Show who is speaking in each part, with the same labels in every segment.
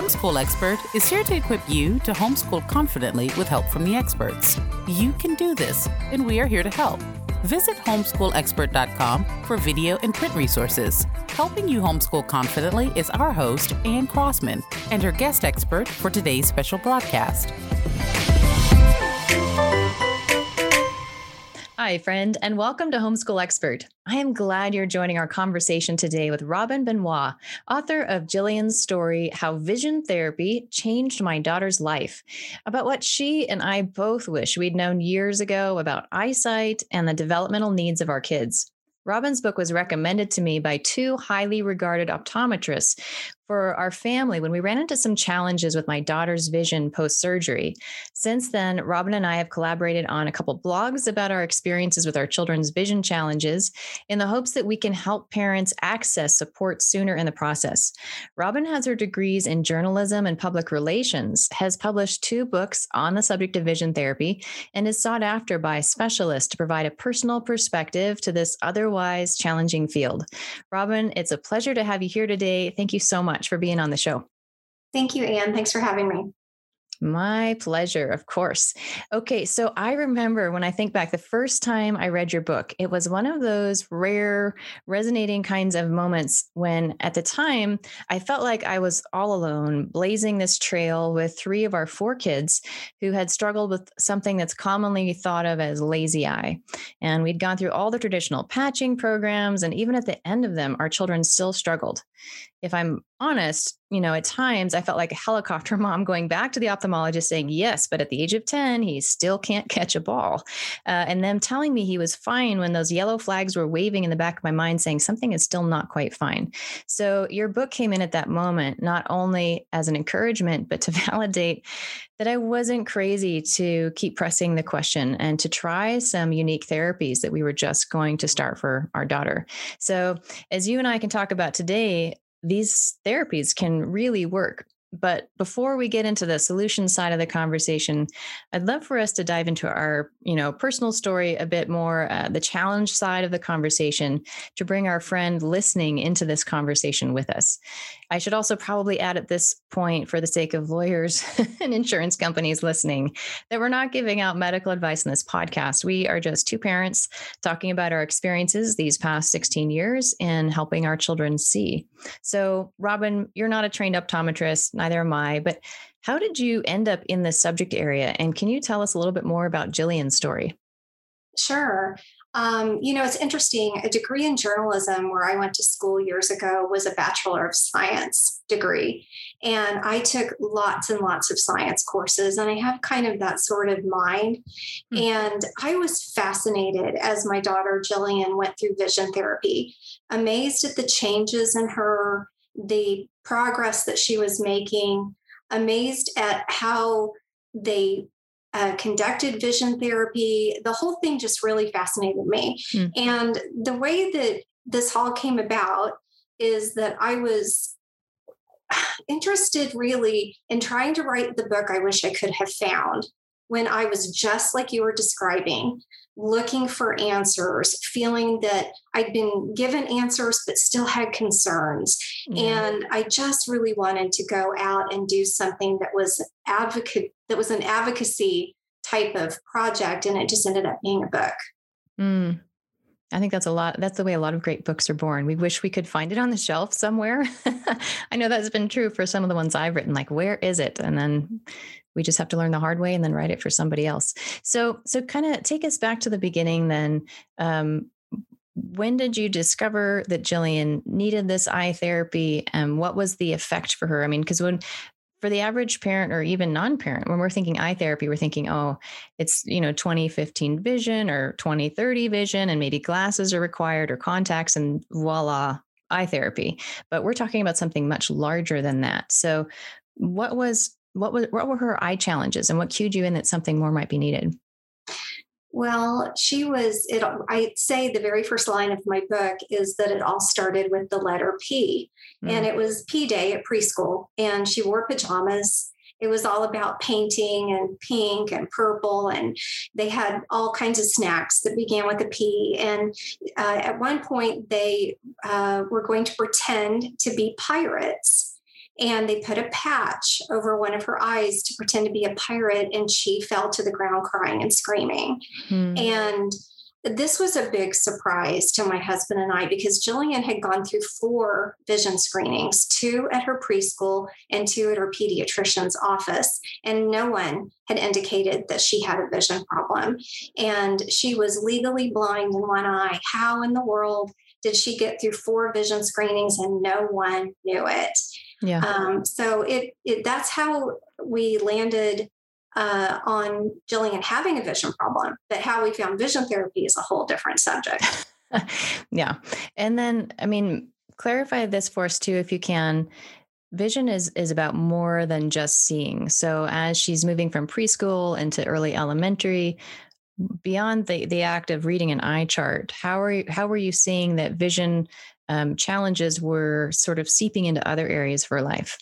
Speaker 1: Homeschool Expert is here to equip you to homeschool confidently with help from the experts. You can do this, and we are here to help. Visit homeschoolexpert.com for video and print resources. Helping you homeschool confidently is our host, Anne Crossman, and her guest expert for today's special broadcast.
Speaker 2: Hi, friend, and welcome to Homeschool Expert. I am glad you're joining our conversation today with Robin Benoit, author of Jillian's story, How Vision Therapy Changed My Daughter's Life, about what she and I both wish we'd known years ago about eyesight and the developmental needs of our kids. Robin's book was recommended to me by two highly regarded optometrists for our family when we ran into some challenges with my daughter's vision post surgery. Since then, Robin and I have collaborated on a couple blogs about our experiences with our children's vision challenges in the hopes that we can help parents access support sooner in the process. Robin has her degrees in journalism and public relations, has published two books on the subject of vision therapy, and is sought after by specialists to provide a personal perspective to this otherwise challenging field. Robin, it's a pleasure to have you here today. Thank you so much much for being on the show.
Speaker 3: Thank you, Anne. Thanks for having me.
Speaker 2: My pleasure, of course. Okay, so I remember when I think back the first time I read your book, it was one of those rare, resonating kinds of moments when at the time I felt like I was all alone, blazing this trail with three of our four kids who had struggled with something that's commonly thought of as lazy eye. And we'd gone through all the traditional patching programs, and even at the end of them, our children still struggled if I'm honest, you know, at times I felt like a helicopter mom going back to the ophthalmologist saying, yes, but at the age of 10, he still can't catch a ball. Uh, and them telling me he was fine when those yellow flags were waving in the back of my mind saying something is still not quite fine. So your book came in at that moment, not only as an encouragement, but to validate that I wasn't crazy to keep pressing the question and to try some unique therapies that we were just going to start for our daughter. So, as you and I can talk about today, these therapies can really work. But before we get into the solution side of the conversation, I'd love for us to dive into our, you know, personal story a bit more, uh, the challenge side of the conversation, to bring our friend listening into this conversation with us. I should also probably add at this point, for the sake of lawyers and insurance companies listening, that we're not giving out medical advice in this podcast. We are just two parents talking about our experiences these past 16 years in helping our children see. So, Robin, you're not a trained optometrist, neither am I, but how did you end up in this subject area? And can you tell us a little bit more about Jillian's story?
Speaker 3: Sure. Um, you know, it's interesting. A degree in journalism where I went to school years ago was a Bachelor of Science degree. And I took lots and lots of science courses, and I have kind of that sort of mind. Mm-hmm. And I was fascinated as my daughter Jillian went through vision therapy, amazed at the changes in her, the progress that she was making, amazed at how they uh, conducted vision therapy. The whole thing just really fascinated me. Mm. And the way that this all came about is that I was interested really in trying to write the book I wish I could have found when I was just like you were describing, looking for answers, feeling that I'd been given answers but still had concerns. And I just really wanted to go out and do something that was advocate that was an advocacy type of project and it just ended up being a book.
Speaker 2: Mm. I think that's a lot. That's the way a lot of great books are born. We wish we could find it on the shelf somewhere. I know that's been true for some of the ones I've written. Like, where is it? And then we just have to learn the hard way and then write it for somebody else. So, so kind of take us back to the beginning. Then, um, when did you discover that Jillian needed this eye therapy, and what was the effect for her? I mean, because when for the average parent or even non-parent when we're thinking eye therapy we're thinking oh it's you know 2015 vision or 2030 vision and maybe glasses are required or contacts and voila eye therapy but we're talking about something much larger than that so what was what was what were her eye challenges and what cued you in that something more might be needed
Speaker 3: well, she was, it, I say the very first line of my book is that it all started with the letter P. Mm. And it was P day at preschool, and she wore pajamas. It was all about painting and pink and purple, and they had all kinds of snacks that began with a P. And uh, at one point, they uh, were going to pretend to be pirates and they put a patch over one of her eyes to pretend to be a pirate and she fell to the ground crying and screaming hmm. and this was a big surprise to my husband and I because Jillian had gone through four vision screenings, two at her preschool and two at her pediatrician's office, and no one had indicated that she had a vision problem. And she was legally blind in one eye. How in the world did she get through four vision screenings and no one knew it? Yeah. Um, so it, it that's how we landed uh, on Jillian having a vision problem, but how we found vision therapy is a whole different subject.
Speaker 2: yeah. And then, I mean, clarify this for us too, if you can. Vision is is about more than just seeing. So as she's moving from preschool into early elementary, beyond the the act of reading an eye chart, how are you, how were you seeing that vision um, challenges were sort of seeping into other areas of her life?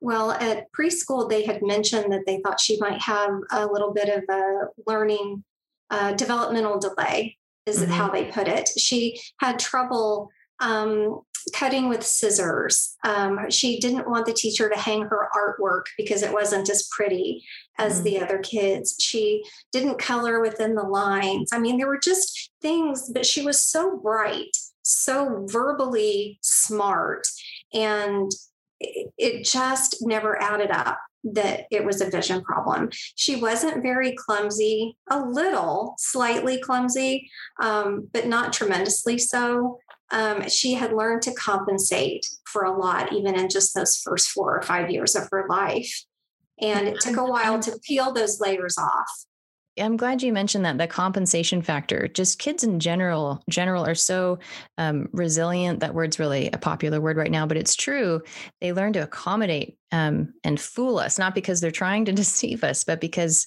Speaker 3: Well, at preschool, they had mentioned that they thought she might have a little bit of a learning uh, developmental delay, is mm-hmm. how they put it. She had trouble um, cutting with scissors. Um, she didn't want the teacher to hang her artwork because it wasn't as pretty as mm-hmm. the other kids. She didn't color within the lines. I mean, there were just things, but she was so bright, so verbally smart. And it just never added up that it was a vision problem. She wasn't very clumsy, a little slightly clumsy, um, but not tremendously so. Um, she had learned to compensate for a lot, even in just those first four or five years of her life. And it took a while to peel those layers off.
Speaker 2: I'm glad you mentioned that the compensation factor. Just kids in general, general are so um, resilient. That word's really a popular word right now, but it's true. They learn to accommodate um, and fool us, not because they're trying to deceive us, but because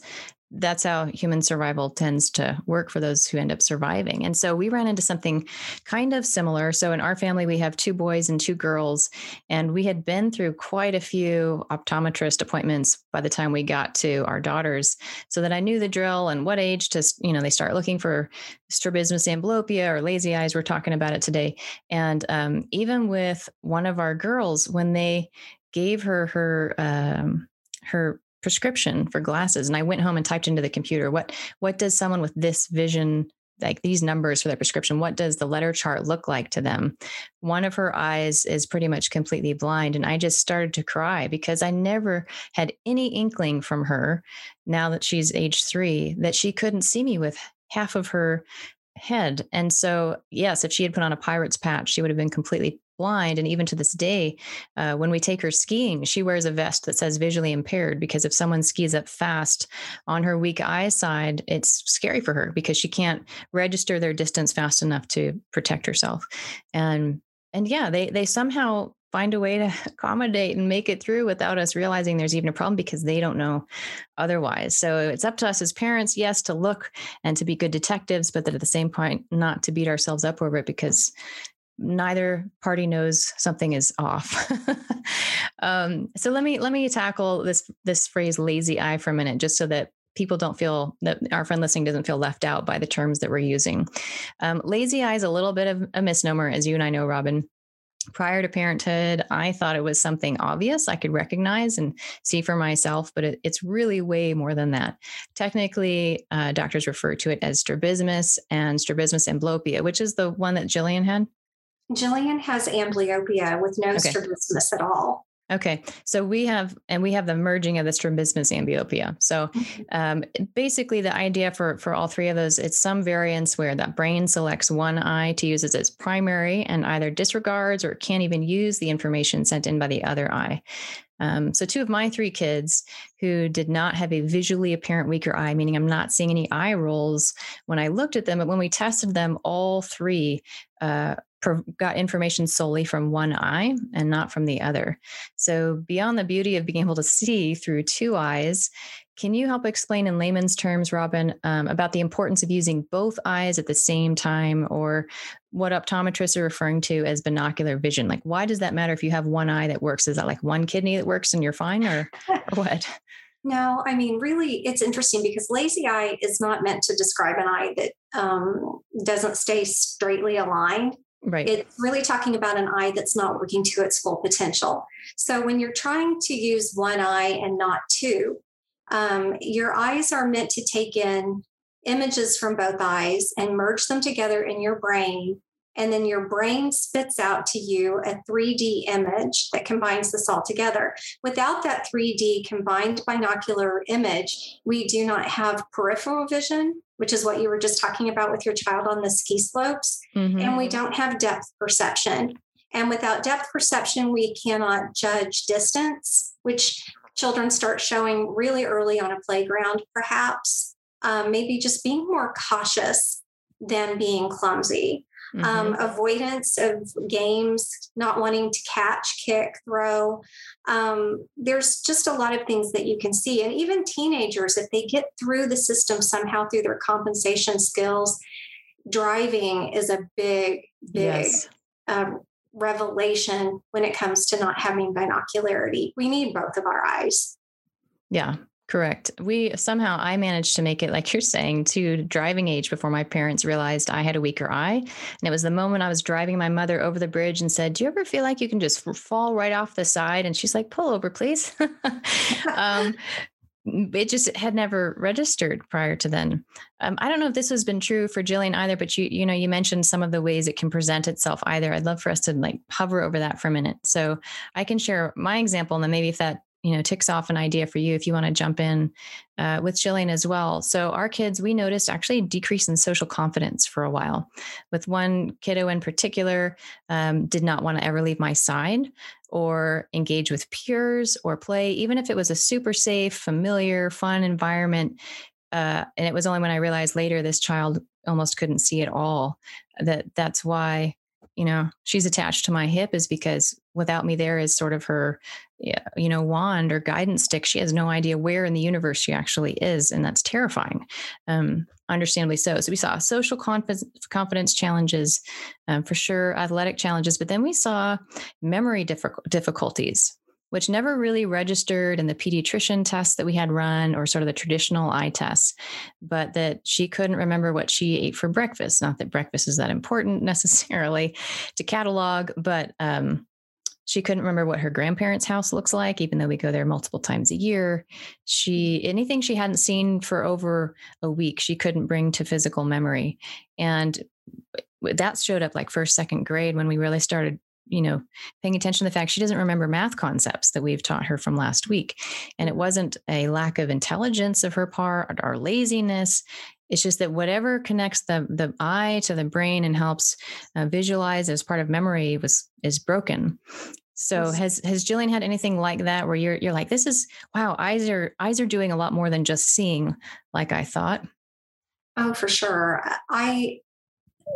Speaker 2: that's how human survival tends to work for those who end up surviving. And so we ran into something kind of similar. So in our family, we have two boys and two girls, and we had been through quite a few optometrist appointments by the time we got to our daughters, so that I knew the drill and what age to, you know, they start looking for strabismus amblyopia or lazy eyes. We're talking about it today. And um, even with one of our girls, when they gave her her um, her prescription for glasses and i went home and typed into the computer what what does someone with this vision like these numbers for their prescription what does the letter chart look like to them? One of her eyes is pretty much completely blind and i just started to cry because i never had any inkling from her now that she's age 3 that she couldn't see me with half of her head. And so yes if she had put on a pirate's patch she would have been completely blind. And even to this day, uh, when we take her skiing, she wears a vest that says visually impaired because if someone skis up fast on her weak eyesight, it's scary for her because she can't register their distance fast enough to protect herself. And and yeah, they they somehow find a way to accommodate and make it through without us realizing there's even a problem because they don't know otherwise. So it's up to us as parents, yes, to look and to be good detectives, but that at the same point, not to beat ourselves up over it because neither party knows something is off. um, so let me let me tackle this this phrase lazy eye for a minute, just so that people don't feel that our friend listening doesn't feel left out by the terms that we're using. Um, lazy eye is a little bit of a misnomer, as you and I know, Robin. Prior to parenthood, I thought it was something obvious I could recognize and see for myself, but it, it's really way more than that. Technically, uh, doctors refer to it as strabismus and strabismus amblyopia, which is the one that Jillian had.
Speaker 3: Jillian has amblyopia with no okay. strabismus at all.
Speaker 2: Okay, so we have, and we have the merging of the strabismus amblyopia. So, mm-hmm. um, basically, the idea for for all three of those, it's some variance where that brain selects one eye to use as its primary, and either disregards or can't even use the information sent in by the other eye. Um, so, two of my three kids who did not have a visually apparent weaker eye, meaning I'm not seeing any eye rolls when I looked at them, but when we tested them, all three uh, got information solely from one eye and not from the other. So, beyond the beauty of being able to see through two eyes, can you help explain in layman's terms, Robin, um, about the importance of using both eyes at the same time, or what optometrists are referring to as binocular vision? Like, why does that matter if you have one eye that works? Is that like one kidney that works and you're fine, or, or what?
Speaker 3: No, I mean, really, it's interesting because lazy eye is not meant to describe an eye that um, doesn't stay straightly aligned
Speaker 2: Right.
Speaker 3: It's really talking about an eye that's not working to its full potential. So when you're trying to use one eye and not two, um, your eyes are meant to take in images from both eyes and merge them together in your brain and then your brain spits out to you a 3D image that combines this all together. Without that 3D combined binocular image, we do not have peripheral vision, which is what you were just talking about with your child on the ski slopes, mm-hmm. and we don't have depth perception. And without depth perception, we cannot judge distance, which children start showing really early on a playground, perhaps. Um, maybe just being more cautious than being clumsy. Um, mm-hmm. um, avoidance of games, not wanting to catch, kick, throw. Um, there's just a lot of things that you can see. And even teenagers, if they get through the system somehow through their compensation skills, driving is a big, big yes. um, revelation when it comes to not having binocularity. We need both of our eyes.
Speaker 2: Yeah, Correct. We somehow I managed to make it like you're saying to driving age before my parents realized I had a weaker eye. And it was the moment I was driving my mother over the bridge and said, "Do you ever feel like you can just fall right off the side?" And she's like, "Pull over, please." um, it just had never registered prior to then. Um, I don't know if this has been true for Jillian either, but you you know you mentioned some of the ways it can present itself either. I'd love for us to like hover over that for a minute. So I can share my example, and then maybe if that you know ticks off an idea for you if you want to jump in uh, with Jillian as well. So our kids, we noticed actually a decrease in social confidence for a while. With one kiddo in particular, um, did not want to ever leave my side or engage with peers or play, even if it was a super safe, familiar, fun environment. Uh, and it was only when I realized later this child almost couldn't see at all that that's why you know she's attached to my hip is because without me there is sort of her you know wand or guidance stick. She has no idea where in the universe she actually is and that's terrifying um, understandably so. So we saw social confidence confidence challenges um, for sure athletic challenges but then we saw memory difficulties which never really registered in the pediatrician tests that we had run or sort of the traditional eye tests, but that she couldn't remember what she ate for breakfast. Not that breakfast is that important necessarily to catalog, but um, she couldn't remember what her grandparents' house looks like, even though we go there multiple times a year. She anything she hadn't seen for over a week, she couldn't bring to physical memory. And that showed up like first, second grade when we really started you know, paying attention to the fact she doesn't remember math concepts that we've taught her from last week. And it wasn't a lack of intelligence of her part or laziness. It's just that whatever connects the the eye to the brain and helps uh, visualize as part of memory was is broken. So has has Jillian had anything like that where you're you're like this is wow eyes are eyes are doing a lot more than just seeing like I thought.
Speaker 3: Oh, for sure. I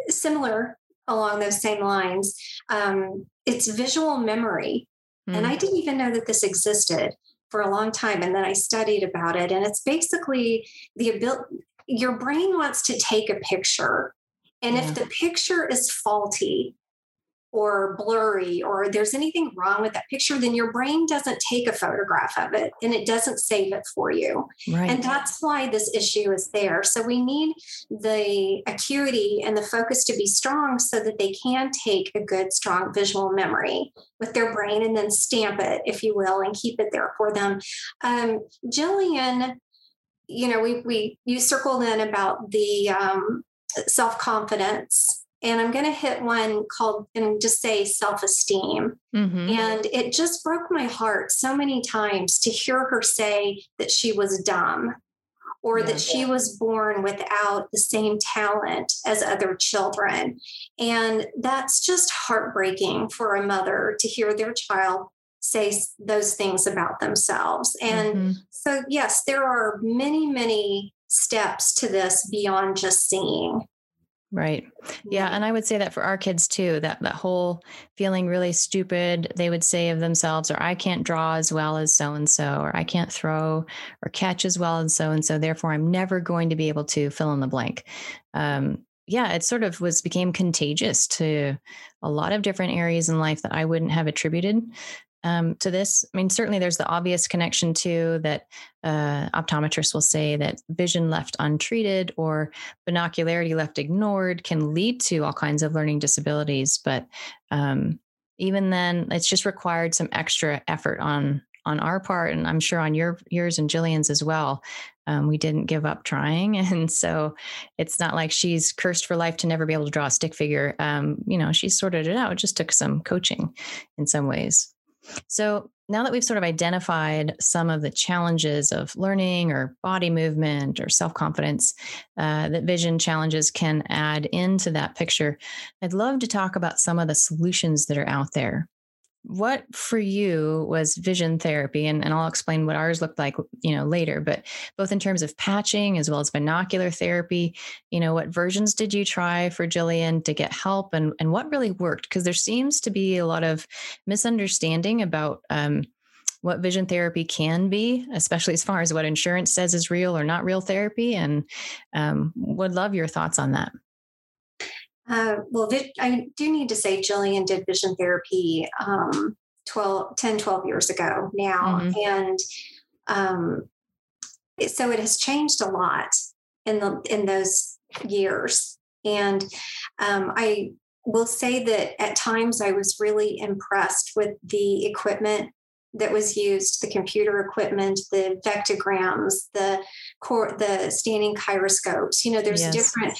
Speaker 3: similar along those same lines. Um, it's visual memory. Mm. And I hmm. didn't even know that this existed for a long time. And then I studied about it. And it's basically the ability, your brain wants to take a picture. And yeah. if the picture is faulty, or blurry or there's anything wrong with that picture, then your brain doesn't take a photograph of it and it doesn't save it for you. Right. And that's why this issue is there. So we need the acuity and the focus to be strong so that they can take a good, strong visual memory with their brain and then stamp it, if you will, and keep it there for them. Um, Jillian, you know, we we you circled in about the um, self confidence and I'm going to hit one called and just say self esteem. Mm-hmm. And it just broke my heart so many times to hear her say that she was dumb or yeah. that she was born without the same talent as other children. And that's just heartbreaking for a mother to hear their child say those things about themselves. And mm-hmm. so, yes, there are many, many steps to this beyond just seeing.
Speaker 2: Right. Yeah. And I would say that for our kids too, that that whole feeling really stupid, they would say of themselves, or I can't draw as well as so and so, or I can't throw or catch as well as so and so. Therefore, I'm never going to be able to fill in the blank. Um, yeah, it sort of was became contagious to a lot of different areas in life that I wouldn't have attributed um, to this? I mean, certainly there's the obvious connection too that uh, optometrists will say that vision left untreated or binocularity left ignored can lead to all kinds of learning disabilities. But um, even then, it's just required some extra effort on on our part, and I'm sure on your yours and Jillian's as well. Um, we didn't give up trying, and so it's not like she's cursed for life to never be able to draw a stick figure. Um, you know, she sorted it out. It just took some coaching in some ways. So now that we've sort of identified some of the challenges of learning or body movement or self confidence uh, that vision challenges can add into that picture, I'd love to talk about some of the solutions that are out there what for you was vision therapy? And, and i'll explain what ours looked like you know later but both in terms of patching as well as binocular therapy you know what versions did you try for jillian to get help and, and what really worked? Because there seems to be a lot of misunderstanding about um, what vision therapy can be especially as far as what insurance says is real or not real therapy and um, would love your thoughts on that
Speaker 3: uh, well, I do need to say Jillian did vision therapy um, 12, 10, 12 years ago now. Mm-hmm. And um, so it has changed a lot in the in those years. And um, I will say that at times I was really impressed with the equipment that was used the computer equipment the vectograms the core the standing gyroscopes you know there's yes. different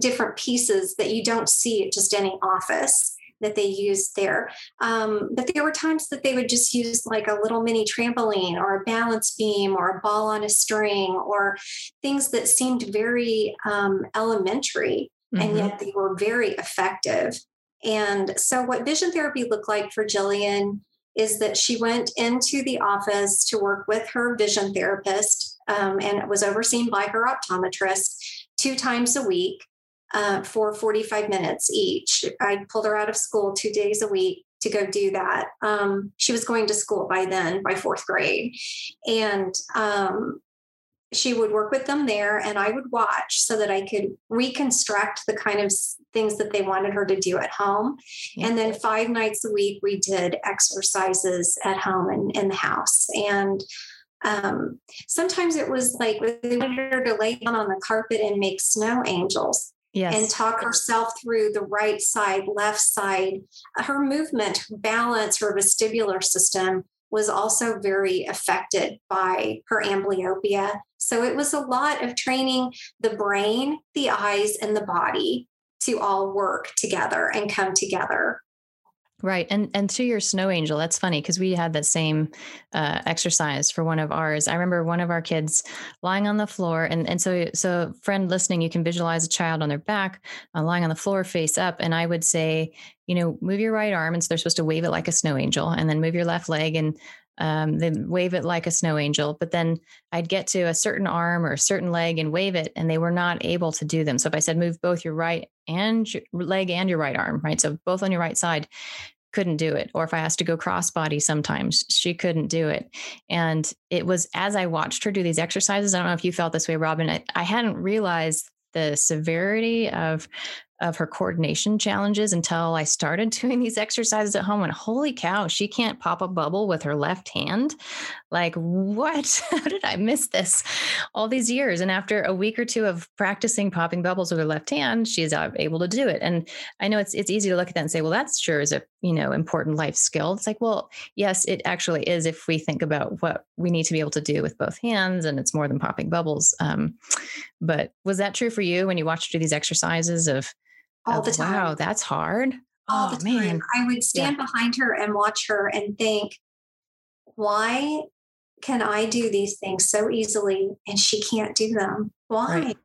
Speaker 3: different pieces that you don't see at just any office that they use there. Um, but there were times that they would just use like a little mini trampoline or a balance beam or a ball on a string or things that seemed very um, elementary, mm-hmm. and yet they were very effective. And so, what vision therapy looked like for Jillian is that she went into the office to work with her vision therapist um, and was overseen by her optometrist two times a week uh, for 45 minutes each. I pulled her out of school two days a week to go do that. Um, she was going to school by then, by fourth grade. And um, she would work with them there, and I would watch so that I could reconstruct the kind of things that they wanted her to do at home. Yeah. And then five nights a week, we did exercises at home and in the house. And um, sometimes it was like they wanted her to lay down on the carpet and make snow angels yes. and talk herself through the right side, left side. Her movement, balance, her vestibular system was also very affected by her amblyopia. So it was a lot of training the brain, the eyes, and the body to all work together and come together.
Speaker 2: Right. And and to your snow angel, that's funny because we had that same uh, exercise for one of ours. I remember one of our kids lying on the floor and and so so friend listening, you can visualize a child on their back uh, lying on the floor face up and I would say, you know, move your right arm and so they're supposed to wave it like a snow angel and then move your left leg and um, then wave it like a snow angel. But then I'd get to a certain arm or a certain leg and wave it, and they were not able to do them. So if I said move both your right and your leg and your right arm, right, so both on your right side, couldn't do it. Or if I asked to go crossbody, sometimes she couldn't do it. And it was as I watched her do these exercises. I don't know if you felt this way, Robin. I, I hadn't realized the severity of of her coordination challenges until I started doing these exercises at home. And holy cow, she can't pop a bubble with her left hand. Like, what? How did I miss this all these years? And after a week or two of practicing popping bubbles with her left hand, she's able to do it. And I know it's it's easy to look at that and say, well, that's sure is a you know important life skill. It's like, well, yes, it actually is if we think about what we need to be able to do with both hands, and it's more than popping bubbles. Um, but was that true for you when you watched through these exercises of
Speaker 3: all oh, the time.
Speaker 2: Wow, that's hard.
Speaker 3: All oh, the time. Man. I would stand yeah. behind her and watch her and think, why can I do these things so easily and she can't do them? Why? Right.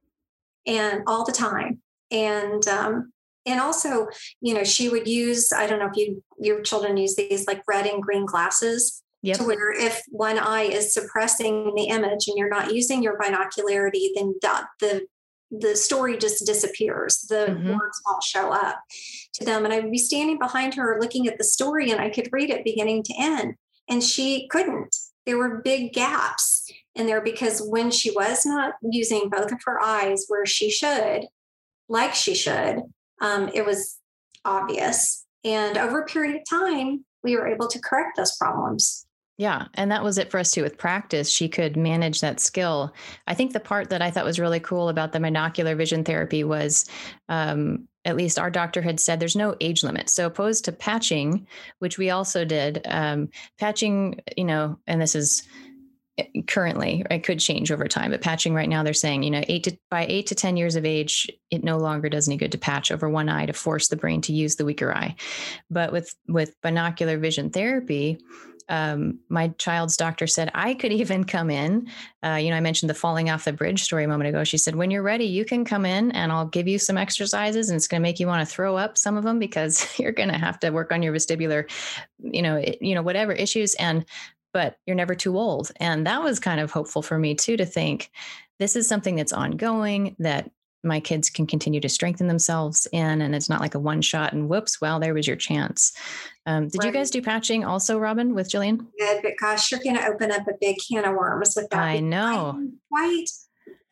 Speaker 3: And all the time. And um, and also, you know, she would use, I don't know if you your children use these like red and green glasses. Yep. To where if one eye is suppressing the image and you're not using your binocularity, then the, the the story just disappears. The mm-hmm. words won't show up to them. And I would be standing behind her looking at the story and I could read it beginning to end. And she couldn't. There were big gaps in there because when she was not using both of her eyes where she should, like she should, um, it was obvious. And over a period of time, we were able to correct those problems.
Speaker 2: Yeah. And that was it for us too. With practice, she could manage that skill. I think the part that I thought was really cool about the monocular vision therapy was um, at least our doctor had said there's no age limit. So opposed to patching, which we also did, um, patching, you know, and this is currently it could change over time but patching right now they're saying you know eight to by eight to ten years of age it no longer does any good to patch over one eye to force the brain to use the weaker eye but with with binocular vision therapy um, my child's doctor said I could even come in. Uh, you know, I mentioned the falling off the bridge story a moment ago. She said, when you're ready, you can come in and I'll give you some exercises and it's going to make you want to throw up some of them because you're going to have to work on your vestibular, you know, you know, whatever issues. And, but you're never too old. And that was kind of hopeful for me too, to think this is something that's ongoing that my kids can continue to strengthen themselves in and it's not like a one shot and whoops well there was your chance um, did right. you guys do patching also robin with jillian
Speaker 3: Good, but gosh you're going to open up a big can of worms with that
Speaker 2: i know
Speaker 3: quite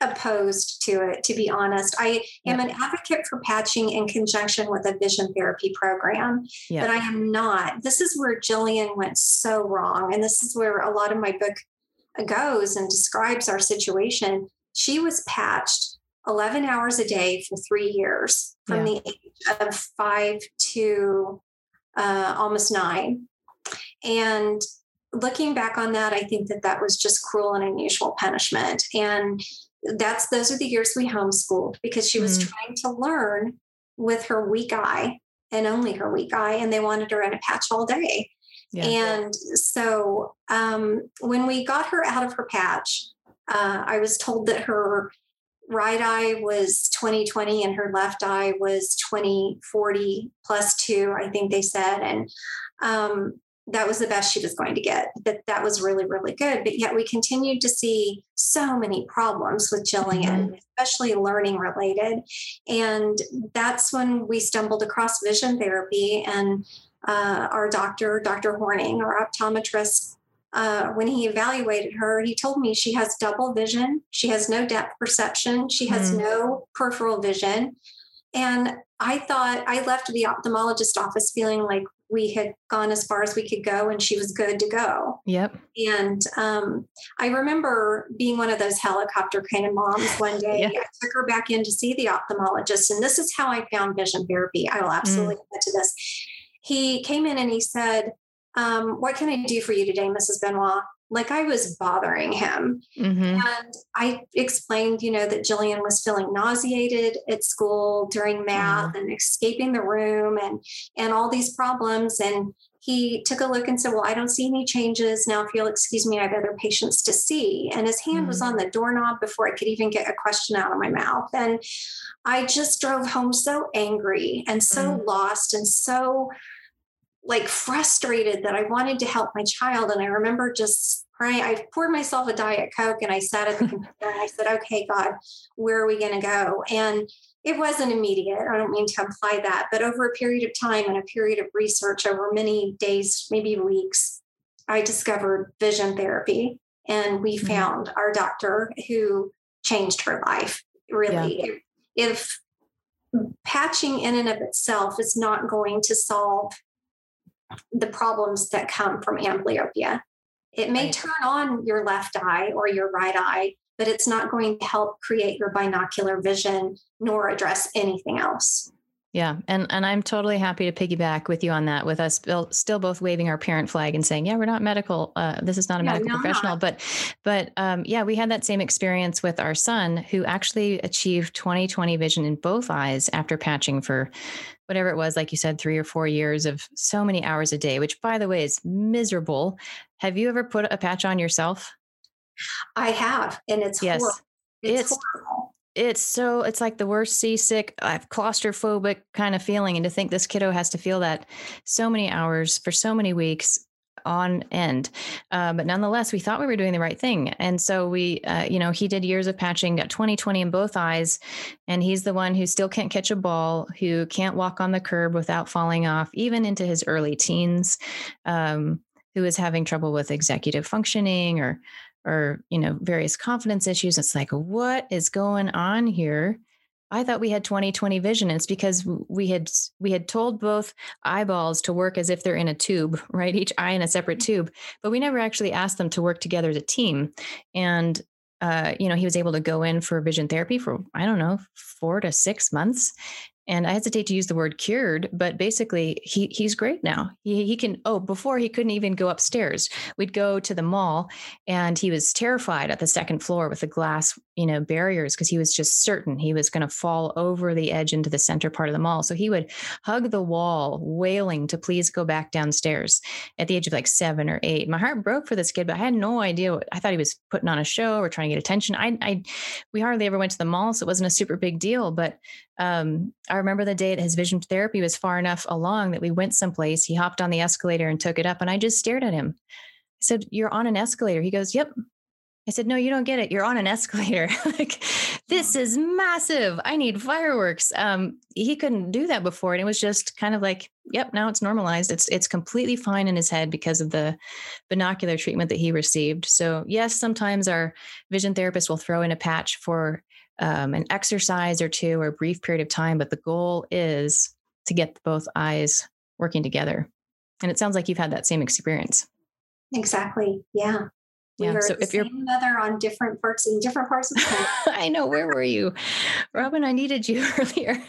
Speaker 3: opposed to it to be honest i am an advocate for patching in conjunction with a vision therapy program yep. but i am not this is where jillian went so wrong and this is where a lot of my book goes and describes our situation she was patched 11 hours a day for three years from yeah. the age of five to uh, almost nine. And looking back on that, I think that that was just cruel and unusual punishment. And that's those are the years we homeschooled because she was mm. trying to learn with her weak eye and only her weak eye, and they wanted her in a patch all day. Yeah. And so um, when we got her out of her patch, uh, I was told that her right eye was 2020 and her left eye was 2040 plus two, I think they said. And um, that was the best she was going to get. That that was really, really good. But yet we continued to see so many problems with Jillian, mm-hmm. especially learning related. And that's when we stumbled across vision therapy and uh, our doctor, Dr. Horning, our optometrist, uh, when he evaluated her, he told me she has double vision. She has no depth perception. She has mm. no peripheral vision. And I thought I left the ophthalmologist office feeling like we had gone as far as we could go and she was good to go.
Speaker 2: Yep.
Speaker 3: And um, I remember being one of those helicopter kind of moms one day. I took her back in to see the ophthalmologist. And this is how I found vision therapy. I will absolutely mm. get to this. He came in and he said, um, what can I do for you today, Mrs. Benoit? Like I was bothering him. Mm-hmm. And I explained, you know, that Jillian was feeling nauseated at school during math mm-hmm. and escaping the room and and all these problems. And he took a look and said, Well, I don't see any changes. Now, if you'll excuse me, I have other patients to see. And his hand mm-hmm. was on the doorknob before I could even get a question out of my mouth. And I just drove home so angry and so mm-hmm. lost and so like frustrated that I wanted to help my child. And I remember just praying, I poured myself a Diet Coke and I sat at the computer and I said, okay, God, where are we going to go? And it wasn't immediate. I don't mean to imply that, but over a period of time and a period of research over many days, maybe weeks, I discovered vision therapy. And we mm-hmm. found our doctor who changed her life. Really, yeah. if patching in and of itself is not going to solve the problems that come from amblyopia. It may turn on your left eye or your right eye, but it's not going to help create your binocular vision nor address anything else.
Speaker 2: Yeah, and and I'm totally happy to piggyback with you on that. With us still both waving our parent flag and saying, "Yeah, we're not medical. Uh, this is not a yeah, medical professional." But, but um, yeah, we had that same experience with our son, who actually achieved 20/20 vision in both eyes after patching for whatever it was, like you said, three or four years of so many hours a day. Which, by the way, is miserable. Have you ever put a patch on yourself?
Speaker 3: I have, and it's yes, horrible.
Speaker 2: it's, it's horrible it's so it's like the worst seasick uh, claustrophobic kind of feeling and to think this kiddo has to feel that so many hours for so many weeks on end. Uh, but nonetheless we thought we were doing the right thing and so we uh, you know he did years of patching got 2020 in both eyes and he's the one who still can't catch a ball who can't walk on the curb without falling off even into his early teens um, who is having trouble with executive functioning or or you know various confidence issues it's like what is going on here I thought we had 20/20 vision. And it's because we had we had told both eyeballs to work as if they're in a tube, right? Each eye in a separate mm-hmm. tube, but we never actually asked them to work together as a team. And uh, you know, he was able to go in for vision therapy for I don't know four to six months, and I hesitate to use the word cured, but basically he he's great now. He he can oh before he couldn't even go upstairs. We'd go to the mall and he was terrified at the second floor with the glass, you know, barriers because he was just certain he was going to fall over the edge into the center part of the mall. So he would hug the wall wailing to please go back downstairs at the age of like 7 or 8. My heart broke for this kid, but I had no idea what I thought he was putting on a show or trying to get attention. I I we hardly ever went to the mall, so it wasn't a super big deal, but um, I remember the day that his vision therapy was far enough along that we went someplace. He hopped on the escalator and took it up, and I just stared at him. I said, You're on an escalator. He goes, Yep. I said, No, you don't get it. You're on an escalator. like, this is massive. I need fireworks. Um, he couldn't do that before. And it was just kind of like, yep, now it's normalized. It's it's completely fine in his head because of the binocular treatment that he received. So yes, sometimes our vision therapist will throw in a patch for um, an exercise or two or a brief period of time, but the goal is to get both eyes working together. And it sounds like you've had that same experience.
Speaker 3: Exactly. Yeah. We yeah. so if you're mother on different parts in different parts of the country.
Speaker 2: I know. Where were you, Robin? I needed you earlier.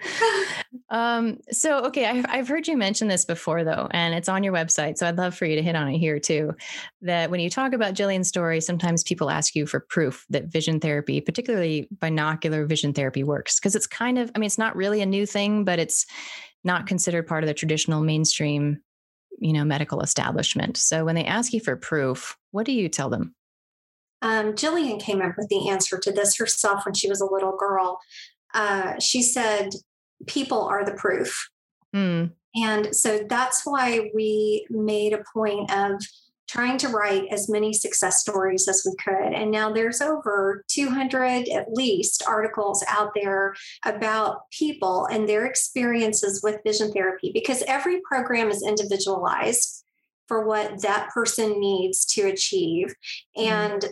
Speaker 2: um, so okay, I've, I've heard you mention this before though, and it's on your website. So I'd love for you to hit on it here too. That when you talk about Jillian's story, sometimes people ask you for proof that vision therapy, particularly binocular vision therapy, works because it's kind of. I mean, it's not really a new thing, but it's not considered part of the traditional mainstream you know medical establishment. So when they ask you for proof what do you tell them?
Speaker 3: Um, jillian came up with the answer to this herself when she was a little girl. Uh, she said people are the proof. Mm. and so that's why we made a point of trying to write as many success stories as we could. And now there's over 200 at least articles out there about people and their experiences with vision therapy because every program is individualized for what that person needs to achieve. Mm-hmm. And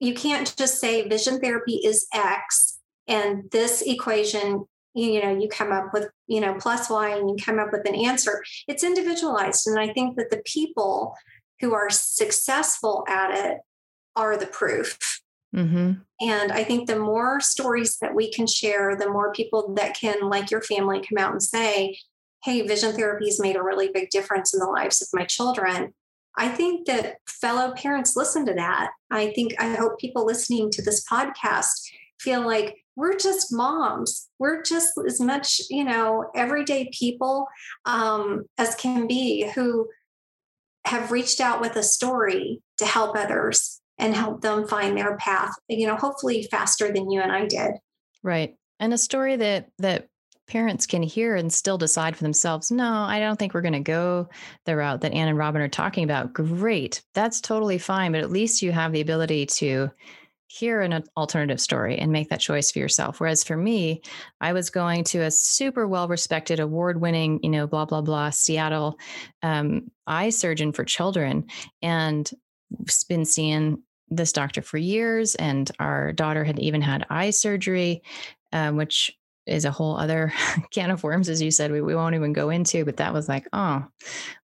Speaker 3: you can't just say vision therapy is X and this equation you know you come up with you know plus y and you come up with an answer it's individualized and i think that the people who are successful at it are the proof. Mm-hmm. And I think the more stories that we can share, the more people that can, like your family, come out and say, Hey, vision therapy has made a really big difference in the lives of my children. I think that fellow parents listen to that. I think, I hope people listening to this podcast feel like we're just moms. We're just as much, you know, everyday people um, as can be who have reached out with a story to help others and help them find their path, you know, hopefully faster than you and I did.
Speaker 2: Right. And a story that that parents can hear and still decide for themselves, no, I don't think we're going to go the route that Anne and Robin are talking about. Great. That's totally fine, but at least you have the ability to hear an alternative story and make that choice for yourself. Whereas for me, I was going to a super well respected, award winning, you know, blah, blah, blah, Seattle um, eye surgeon for children and been seeing this doctor for years. And our daughter had even had eye surgery, um, which is a whole other can of worms, as you said, we, we won't even go into, but that was like, oh,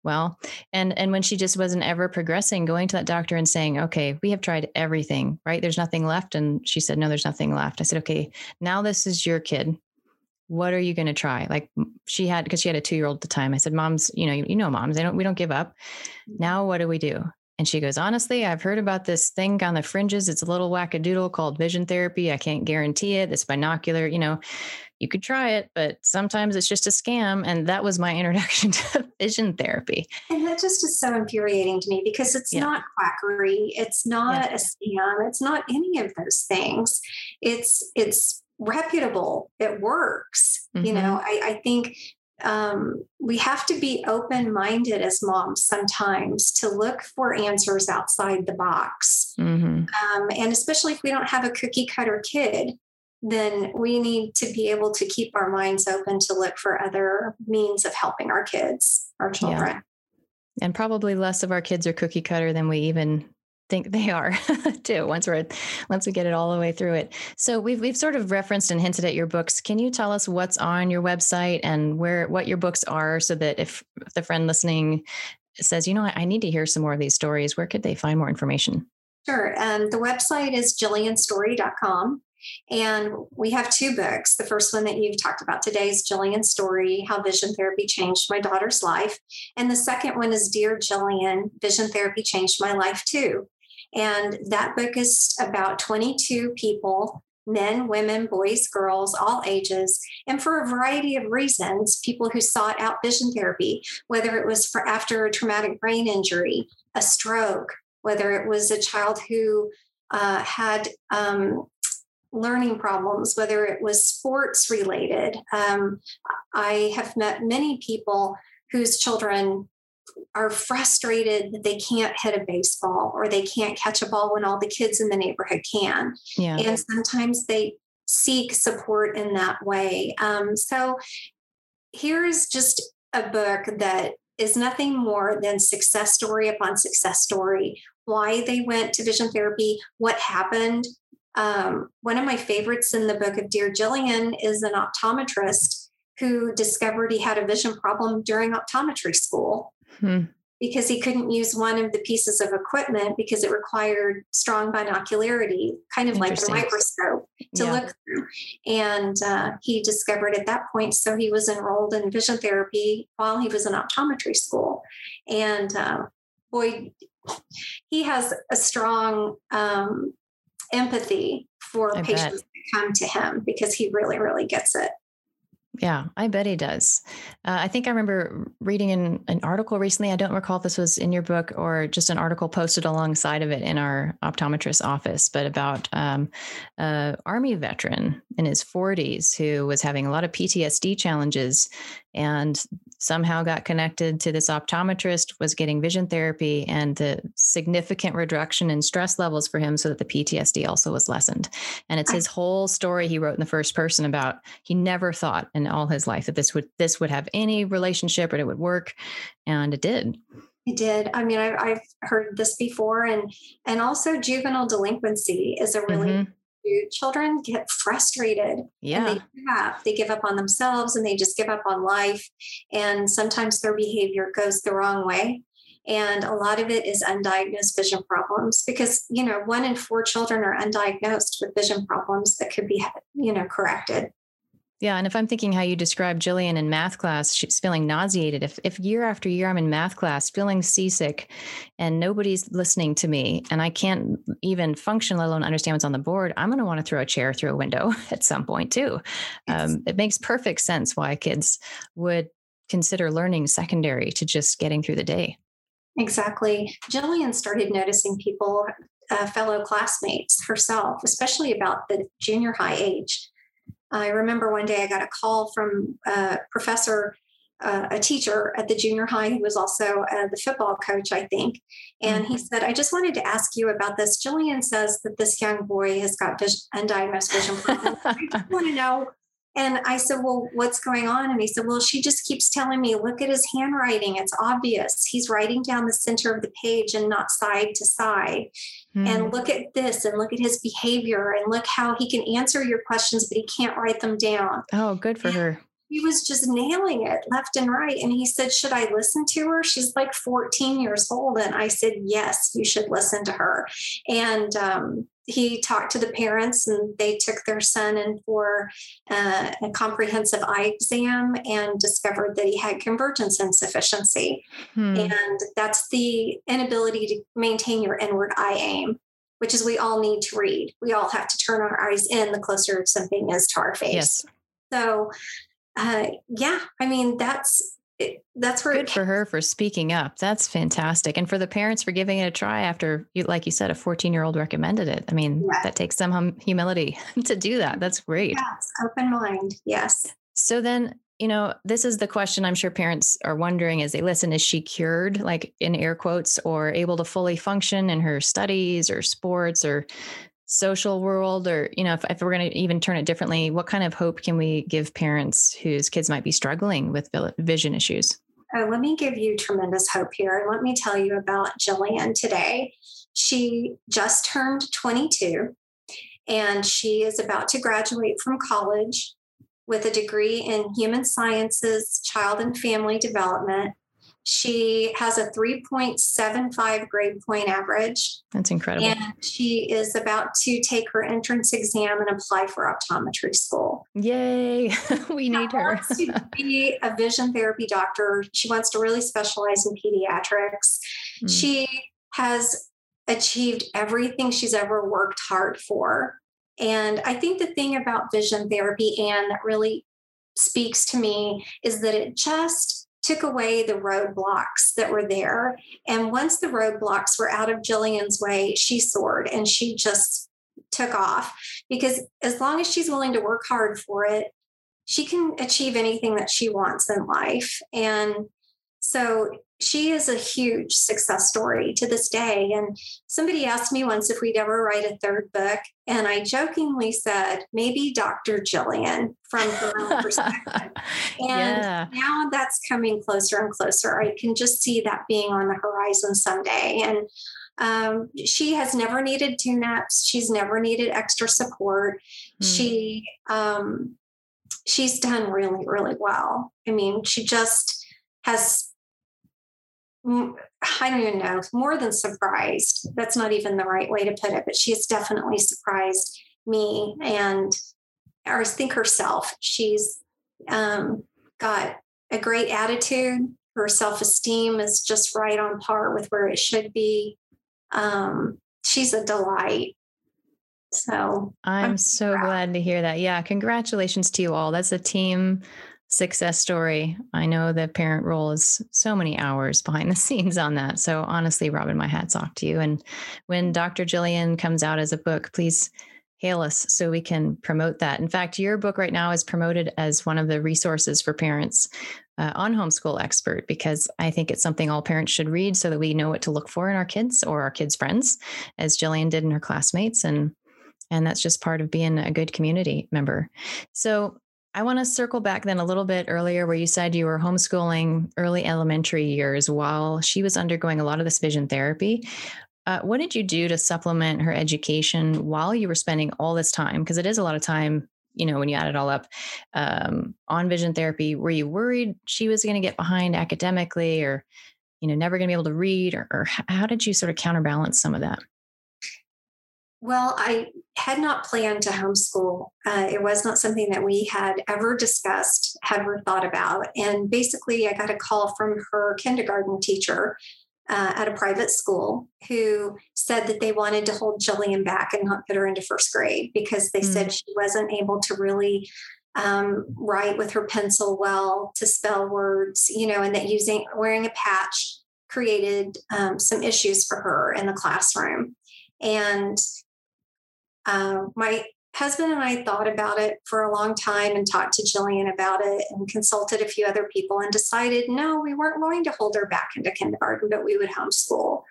Speaker 2: well, and, and when she just wasn't ever progressing, going to that doctor and saying, okay, we have tried everything, right? There's nothing left. And she said, no, there's nothing left. I said, okay, now this is your kid. What are you going to try? Like she had, because she had a two year old at the time. I said, moms, you know, you, you know, moms, they don't, we don't give up. Mm-hmm. Now what do we do? And she goes, honestly, I've heard about this thing on the fringes. It's a little wackadoodle called vision therapy. I can't guarantee it. It's binocular, you know you could try it, but sometimes it's just a scam. And that was my introduction to vision therapy.
Speaker 3: And that just is so infuriating to me because it's yeah. not quackery, it's not yeah. a scam, it's not any of those things. It's it's reputable, it works. Mm-hmm. You know. I, I think um, we have to be open minded as moms sometimes to look for answers outside the box. Mm-hmm. Um, and especially if we don't have a cookie cutter kid, then we need to be able to keep our minds open to look for other means of helping our kids, our children. Yeah.
Speaker 2: And probably less of our kids are cookie cutter than we even think they are too once we're once we get it all the way through it. So we've we've sort of referenced and hinted at your books. Can you tell us what's on your website and where what your books are so that if, if the friend listening says you know I, need to hear some more of these stories where could they find more information?
Speaker 3: Sure. Um, the website is jillianstory.com and we have two books. The first one that you've talked about today is Jillian's Story How Vision Therapy Changed My Daughter's Life. And the second one is Dear Jillian Vision Therapy Changed My Life Too. And that book is about 22 people men, women, boys, girls, all ages, and for a variety of reasons, people who sought out vision therapy, whether it was for after a traumatic brain injury, a stroke, whether it was a child who uh, had um, learning problems, whether it was sports related. Um, I have met many people whose children are frustrated that they can't hit a baseball or they can't catch a ball when all the kids in the neighborhood can. Yeah. And sometimes they seek support in that way. Um, so here's just a book that is nothing more than success story upon success story why they went to vision therapy, what happened, um, one of my favorites in the book of Dear Jillian is an optometrist who discovered he had a vision problem during optometry school hmm. because he couldn't use one of the pieces of equipment because it required strong binocularity, kind of like a microscope to yeah. look through. And uh, he discovered at that point, so he was enrolled in vision therapy while he was in optometry school. And uh, boy, he has a strong um, empathy for eye patients that come to him because he really, really gets it.
Speaker 2: Yeah, I bet he does. Uh, I think I remember reading in an article recently. I don't recall if this was in your book or just an article posted alongside of it in our optometrist office, but about um, a army veteran in his 40s who was having a lot of PTSD challenges and somehow got connected to this optometrist, was getting vision therapy, and the significant reduction in stress levels for him so that the PTSD also was lessened. And it's his whole story he wrote in the first person about he never thought in all his life that this would this would have any relationship or it would work. And it did.
Speaker 3: It did. I mean, I've, I've heard this before, and and also juvenile delinquency is a really mm-hmm children get frustrated.
Speaker 2: Yeah.
Speaker 3: they give up. They give up on themselves and they just give up on life. And sometimes their behavior goes the wrong way. And a lot of it is undiagnosed vision problems because, you know, one in four children are undiagnosed with vision problems that could be, you know, corrected.
Speaker 2: Yeah. And if I'm thinking how you describe Jillian in math class, she's feeling nauseated. If, if year after year I'm in math class feeling seasick and nobody's listening to me and I can't even function, let alone understand what's on the board, I'm going to want to throw a chair through a window at some point too. Um, it makes perfect sense why kids would consider learning secondary to just getting through the day.
Speaker 3: Exactly. Jillian started noticing people, uh, fellow classmates herself, especially about the junior high age I remember one day I got a call from a professor, uh, a teacher at the junior high who was also uh, the football coach, I think. And mm-hmm. he said, I just wanted to ask you about this. Jillian says that this young boy has got vision, undiagnosed vision problems. I just want to know. And I said, Well, what's going on? And he said, Well, she just keeps telling me, look at his handwriting. It's obvious. He's writing down the center of the page and not side to side mm. and look at this and look at his behavior and look how he can answer your questions, but he can't write them down.
Speaker 2: Oh, good for and her.
Speaker 3: He was just nailing it left and right. And he said, Should I listen to her? She's like 14 years old. And I said, Yes, you should listen to her. And um, he talked to the parents and they took their son in for uh, a comprehensive eye exam and discovered that he had convergence insufficiency hmm. and that's the inability to maintain your inward eye aim which is we all need to read we all have to turn our eyes in the closer something is to our face
Speaker 2: yes.
Speaker 3: so uh, yeah i mean that's it, that's where
Speaker 2: good for her for speaking up. That's fantastic, and for the parents for giving it a try after, you, like you said, a 14 year old recommended it. I mean, yes. that takes some hum- humility to do that. Mm-hmm. That's great.
Speaker 3: Yes, open mind. Yes.
Speaker 2: So then, you know, this is the question I'm sure parents are wondering as they listen: Is she cured, like in air quotes, or able to fully function in her studies or sports or social world or you know if, if we're going to even turn it differently what kind of hope can we give parents whose kids might be struggling with vision issues
Speaker 3: uh, let me give you tremendous hope here. Let me tell you about Jillian today. She just turned 22 and she is about to graduate from college with a degree in human sciences, child and family development. She has a 3.75 grade point average.
Speaker 2: That's incredible.
Speaker 3: And she is about to take her entrance exam and apply for optometry school.
Speaker 2: Yay, we need her.
Speaker 3: She wants to be a vision therapy doctor. She wants to really specialize in pediatrics. Mm. She has achieved everything she's ever worked hard for. And I think the thing about vision therapy, Anne, that really speaks to me, is that it just took away the roadblocks that were there. And once the roadblocks were out of Jillian's way, she soared and she just took off because as long as she's willing to work hard for it, she can achieve anything that she wants in life. And so she is a huge success story to this day. And somebody asked me once if we'd ever write a third book. And I jokingly said, maybe Dr. Jillian from her own perspective. and yeah. now that's coming closer and closer. I can just see that being on the horizon someday. And um, she has never needed tune ups, she's never needed extra support. Mm. She, um, she's done really, really well. I mean, she just has I don't even know, more than surprised. That's not even the right way to put it, but she has definitely surprised me and or I think herself. She's um, got a great attitude. Her self esteem is just right on par with where it should be. Um, she's a delight. So
Speaker 2: I'm, I'm so proud. glad to hear that. Yeah, congratulations to you all. That's a team success story. I know the parent role is so many hours behind the scenes on that. So honestly, Robin, my hat's off to you. And when Dr. Jillian comes out as a book, please hail us so we can promote that. In fact, your book right now is promoted as one of the resources for parents uh, on Homeschool Expert because I think it's something all parents should read so that we know what to look for in our kids or our kids' friends, as Jillian did in her classmates. And and that's just part of being a good community member. So I want to circle back then a little bit earlier where you said you were homeschooling early elementary years while she was undergoing a lot of this vision therapy. Uh, what did you do to supplement her education while you were spending all this time? Because it is a lot of time, you know, when you add it all up um, on vision therapy. Were you worried she was going to get behind academically or, you know, never going to be able to read? Or, or how did you sort of counterbalance some of that?
Speaker 3: Well, I had not planned to homeschool. Uh, it was not something that we had ever discussed, had ever thought about. And basically, I got a call from her kindergarten teacher uh, at a private school who said that they wanted to hold Jillian back and not put her into first grade because they mm. said she wasn't able to really um, write with her pencil well, to spell words, you know, and that using wearing a patch created um, some issues for her in the classroom. And um, my husband and I thought about it for a long time and talked to Jillian about it and consulted a few other people and decided no, we weren't going to hold her back into kindergarten, but we would homeschool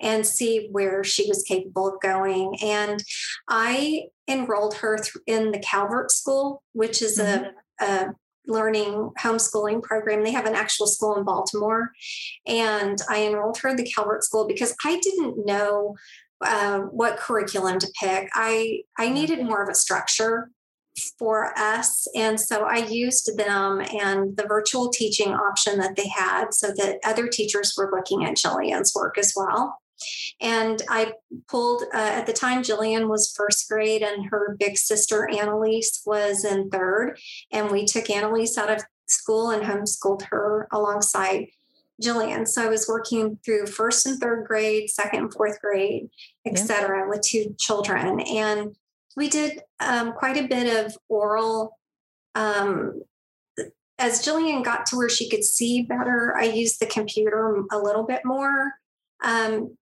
Speaker 3: and see where she was capable of going. And I enrolled her in the Calvert School, which is mm-hmm. a, a learning homeschooling program. They have an actual school in Baltimore. And I enrolled her in the Calvert School because I didn't know uh, what curriculum to pick. I I needed more of a structure for us, and so I used them and the virtual teaching option that they had, so that other teachers were looking at Jillian's work as well. And I pulled uh, at the time Jillian was first grade, and her big sister Annalise was in third, and we took Annalise out of school and homeschooled her alongside Jillian. So I was working through first and third grade, second and fourth grade, et yeah. cetera, with two children. And we did um, quite a bit of oral. Um, as Jillian got to where she could see better, I used the computer a little bit more. Um,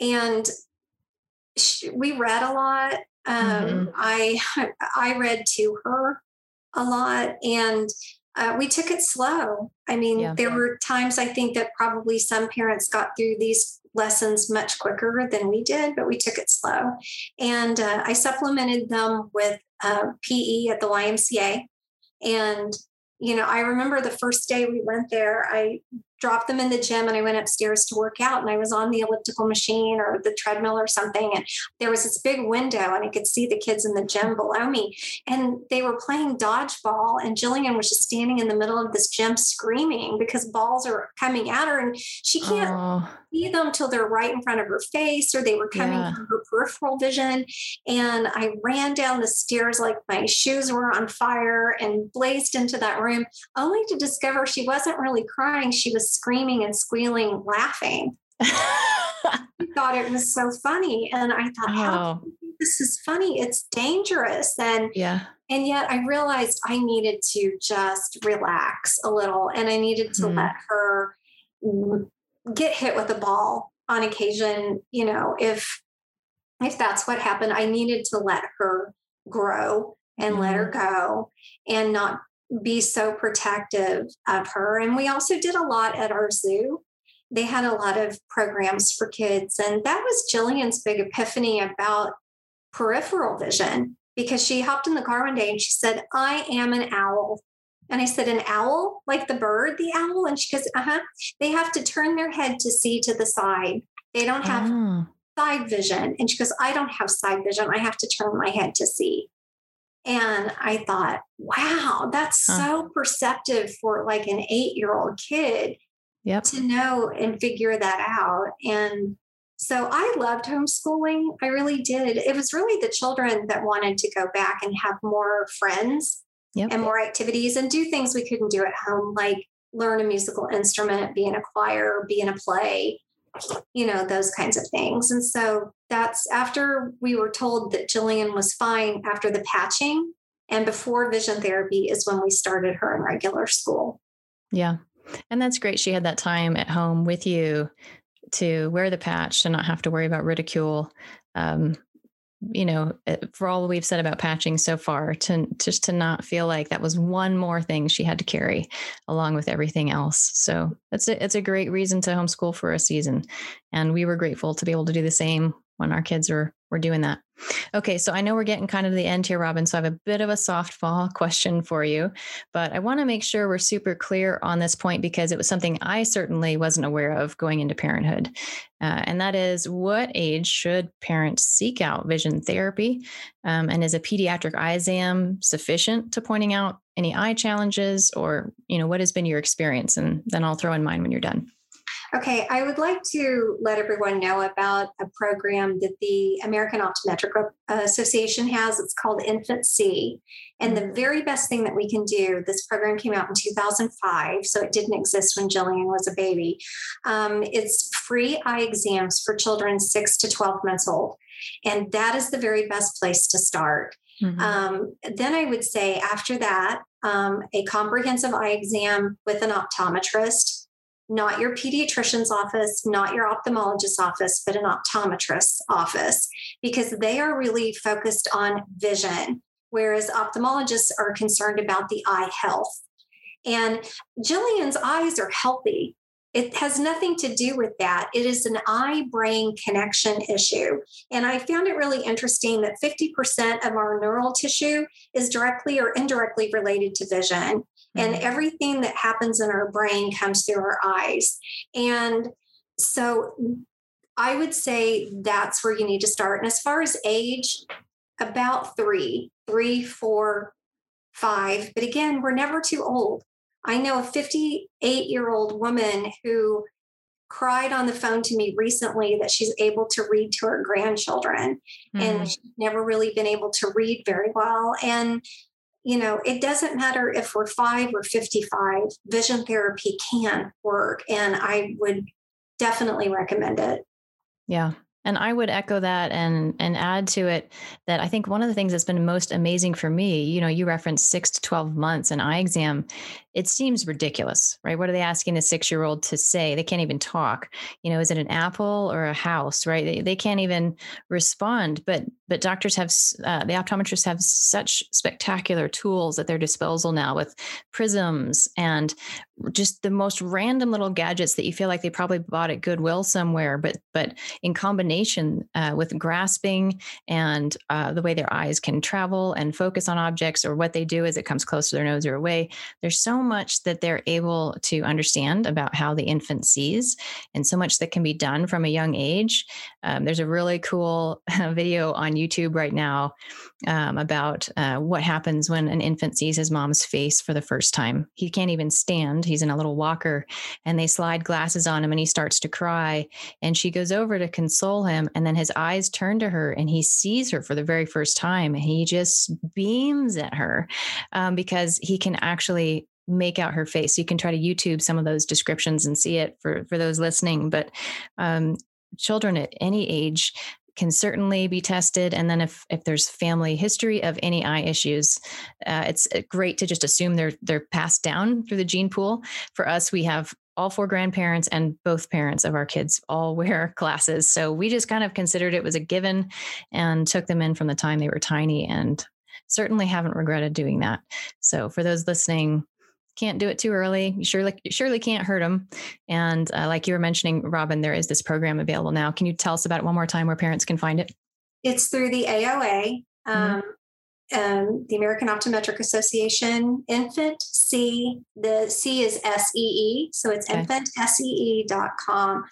Speaker 3: and she, we read a lot. Um, mm-hmm. I I read to her a lot, and uh, we took it slow. I mean, yeah. there were times I think that probably some parents got through these lessons much quicker than we did, but we took it slow. And uh, I supplemented them with uh, PE at the YMCA. And you know, I remember the first day we went there, I dropped them in the gym and I went upstairs to work out and I was on the elliptical machine or the treadmill or something. And there was this big window and I could see the kids in the gym below me. And they were playing dodgeball. And Jillian was just standing in the middle of this gym screaming because balls are coming at her and she can't. See them till they're right in front of her face or they were coming yeah. from her peripheral vision. And I ran down the stairs like my shoes were on fire and blazed into that room, only to discover she wasn't really crying. She was screaming and squealing, laughing. I thought it was so funny. And I thought, oh. how this is funny. It's dangerous. And
Speaker 2: yeah.
Speaker 3: And yet I realized I needed to just relax a little and I needed to mm. let her get hit with a ball on occasion, you know, if if that's what happened, I needed to let her grow and mm. let her mm-hmm. go and not be so protective of her. And we also did a lot at our zoo. They had a lot of programs for kids. And that was Jillian's big epiphany about peripheral vision because she hopped in the car one day and she said, I am an owl. And I said, An owl, like the bird, the owl? And she goes, Uh huh. They have to turn their head to see to the side. They don't have oh. side vision. And she goes, I don't have side vision. I have to turn my head to see. And I thought, wow, that's huh. so perceptive for like an eight year old kid
Speaker 2: yep.
Speaker 3: to know and figure that out. And so I loved homeschooling. I really did. It was really the children that wanted to go back and have more friends yep. and more activities and do things we couldn't do at home, like learn a musical instrument, be in a choir, be in a play, you know, those kinds of things. And so that's after we were told that Jillian was fine after the patching and before vision therapy is when we started her in regular school.
Speaker 2: Yeah. And that's great. She had that time at home with you to wear the patch to not have to worry about ridicule. Um, you know, eh, for all we've said about patching so far, to just to not feel like that was one more thing she had to carry along with everything else. So it's a, it's a great reason to homeschool for a season. And we were grateful to be able to do the same when our kids were were doing that. Okay, so I know we're getting kind of the end here, Robin. So I have a bit of a softball question for you, but I want to make sure we're super clear on this point because it was something I certainly wasn't aware of going into parenthood. Uh, and that is what age should parents seek out vision therapy? Um, and is a pediatric eye exam sufficient to pointing out any eye challenges or, you know, what has been your experience? And then I'll throw in mine when you're done.
Speaker 3: Okay, I would like to let everyone know about a program that the American Optometric Association has. It's called InfantSEE. And the mm-hmm. very best thing that we can do, this program came out in 2005, so it didn't exist when Jillian was a baby. Um, it's free eye exams for children 6 to 12 months old. And that is the very best place to start. Mm-hmm. Um, then I would say after that, um, a comprehensive eye exam with an optometrist not your pediatrician's office, not your ophthalmologist's office, but an optometrist's office, because they are really focused on vision, whereas ophthalmologists are concerned about the eye health. And Jillian's eyes are healthy. It has nothing to do with that. It is an eye brain connection issue. And I found it really interesting that 50% of our neural tissue is directly or indirectly related to vision. And mm-hmm. everything that happens in our brain comes through our eyes. And so I would say that's where you need to start. And as far as age, about three, three, four, five. But again, we're never too old. I know a 58 year old woman who cried on the phone to me recently that she's able to read to her grandchildren mm-hmm. and she's never really been able to read very well. And you know, it doesn't matter if we're five or 55, vision therapy can work. And I would definitely recommend it.
Speaker 2: Yeah. And I would echo that and and add to it that I think one of the things that's been most amazing for me, you know, you referenced six to 12 months an eye exam it seems ridiculous, right? What are they asking a six year old to say? They can't even talk. You know, is it an apple or a house, right? They, they can't even respond. But but doctors have, uh, the optometrists have such spectacular tools at their disposal now with prisms and just the most random little gadgets that you feel like they probably bought at Goodwill somewhere, but but in combination uh, with grasping and uh, the way their eyes can travel and focus on objects, or what they do as it comes close to their nose or away, there's so much that they're able to understand about how the infant sees, and so much that can be done from a young age. Um, there's a really cool video on YouTube right now um, about uh, what happens when an infant sees his mom's face for the first time. He can't even stand He's in a little walker and they slide glasses on him and he starts to cry. And she goes over to console him. And then his eyes turn to her and he sees her for the very first time. And he just beams at her um, because he can actually make out her face. You can try to YouTube some of those descriptions and see it for for those listening. But um, children at any age can certainly be tested. And then if if there's family history of any eye issues, uh, it's uh, great to just assume they're they're passed down through the gene pool. For us, we have all four grandparents and both parents of our kids all wear glasses. So we just kind of considered it was a given and took them in from the time they were tiny and certainly haven't regretted doing that. So for those listening, can't do it too early. You surely surely can't hurt them. And uh, like you were mentioning, Robin, there is this program available now. Can you tell us about it one more time where parents can find it?
Speaker 3: It's through the AOA, mm-hmm. um, um, the American Optometric Association. InfantSEE. The C is S E E, so it's okay. infantsee.com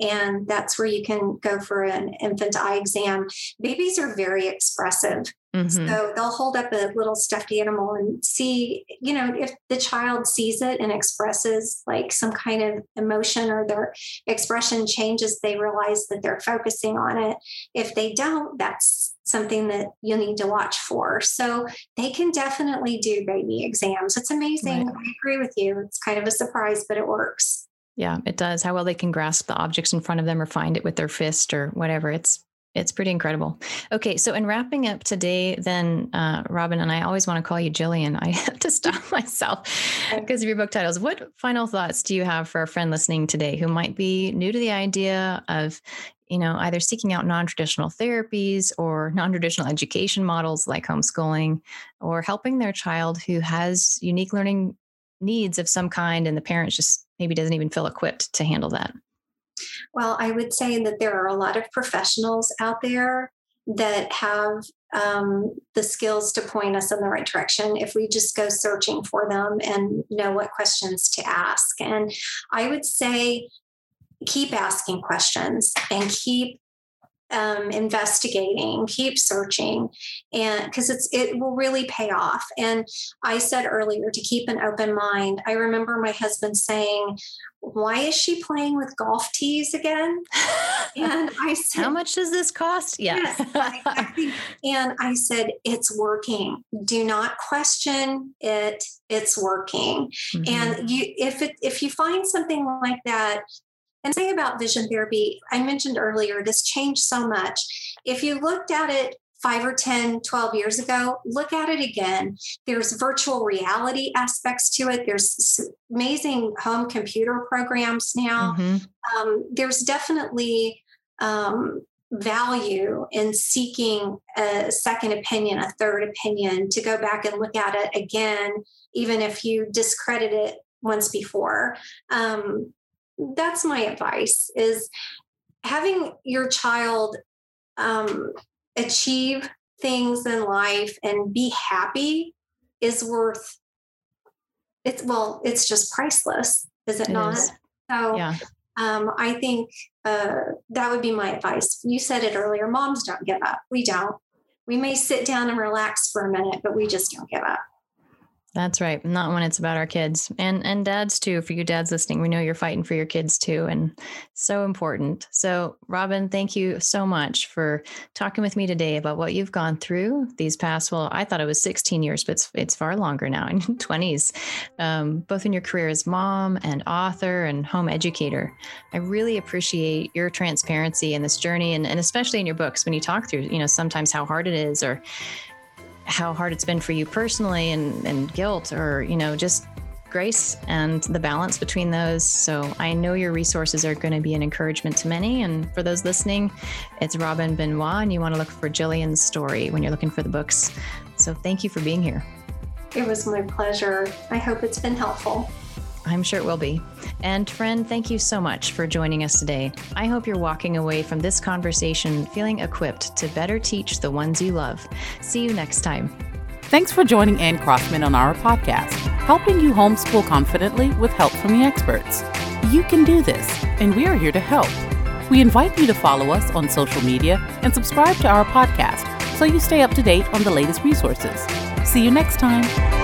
Speaker 3: and that's where you can go for an infant eye exam. Babies are very expressive. Mm-hmm. So they'll hold up a little stuffed animal and see, you know, if the child sees it and expresses like some kind of emotion or their expression changes, they realize that they're focusing on it. If they don't, that's something that you'll need to watch for. So they can definitely do baby exams. It's amazing. Right. I agree with you. It's kind of a surprise, but it works.
Speaker 2: Yeah, it does. How well they can grasp the objects in front of them or find it with their fist or whatever. It's it's pretty incredible. Okay, so in wrapping up today, then uh, Robin and I always want to call you Jillian. I have to stop myself because of your book titles. What final thoughts do you have for a friend listening today who might be new to the idea of, you know, either seeking out non-traditional therapies or non-traditional education models like homeschooling, or helping their child who has unique learning needs of some kind, and the parents just maybe doesn't even feel equipped to handle that?
Speaker 3: Well, I would say that there are a lot of professionals out there that have um, the skills to point us in the right direction if we just go searching for them and know what questions to ask. And I would say keep asking questions and keep um, investigating, keep searching, and because it's it will really pay off. And I said earlier to keep an open mind. I remember my husband saying, "Why is she playing with golf tees again?"
Speaker 2: And I said, "How much does this cost?"
Speaker 3: Yeah, yes, exactly. and I said, "It's working. Do not question it. It's working." Mm-hmm. And you, if it if you find something like that and say about vision therapy, I mentioned earlier, it has changed so much. If you looked at it five or 10, 12 years ago, look at it again. There's virtual reality aspects to it. There's amazing home computer programs now. Mm-hmm. Um, there's definitely um, value in seeking a second opinion, a third opinion, to go back and look at it again, even if you discredit it once before. Um, that's my advice is having your child um, achieve things in life and be happy is worth it's well it's just priceless is it, it not? is. so yeah. um, i think uh, that would be my advice. You said it earlier moms don't give up. We don't. We may sit down and relax for a minute but we just don't give up
Speaker 2: that's right. Not when it's about our kids and and dads too. For you dads listening, we know you're fighting for your kids too, and so important. So, Robin, thank you so much for talking with me today about what you've gone through these past. Well, I thought it was 16 years, but it's, it's far longer now in 20s, um, both in your career as mom and author and home educator. I really appreciate your transparency in this journey, and and especially in your books when you talk through, you know, sometimes how hard it is or how hard it's been for you personally and, and guilt or, you know, just grace and the balance between those. So I know your resources are going to be an encouragement to many. And for those listening, it's Robin Benoit, and you want to look for Jillian's story when you're looking for the books. So thank you for being here.
Speaker 3: It was my pleasure. I hope it's been helpful.
Speaker 2: I'm sure it will be. And friend, thank you so much for joining us today. I hope you're walking away from this conversation feeling equipped to better teach the ones you love. See you next time.
Speaker 1: Thanks for joining Anne Crossman on our podcast, helping you homeschool confidently with help from the experts. You can do this, and we are here to help. We invite you to follow us on social media and subscribe to our podcast so you stay up to date on the latest resources. See you next time.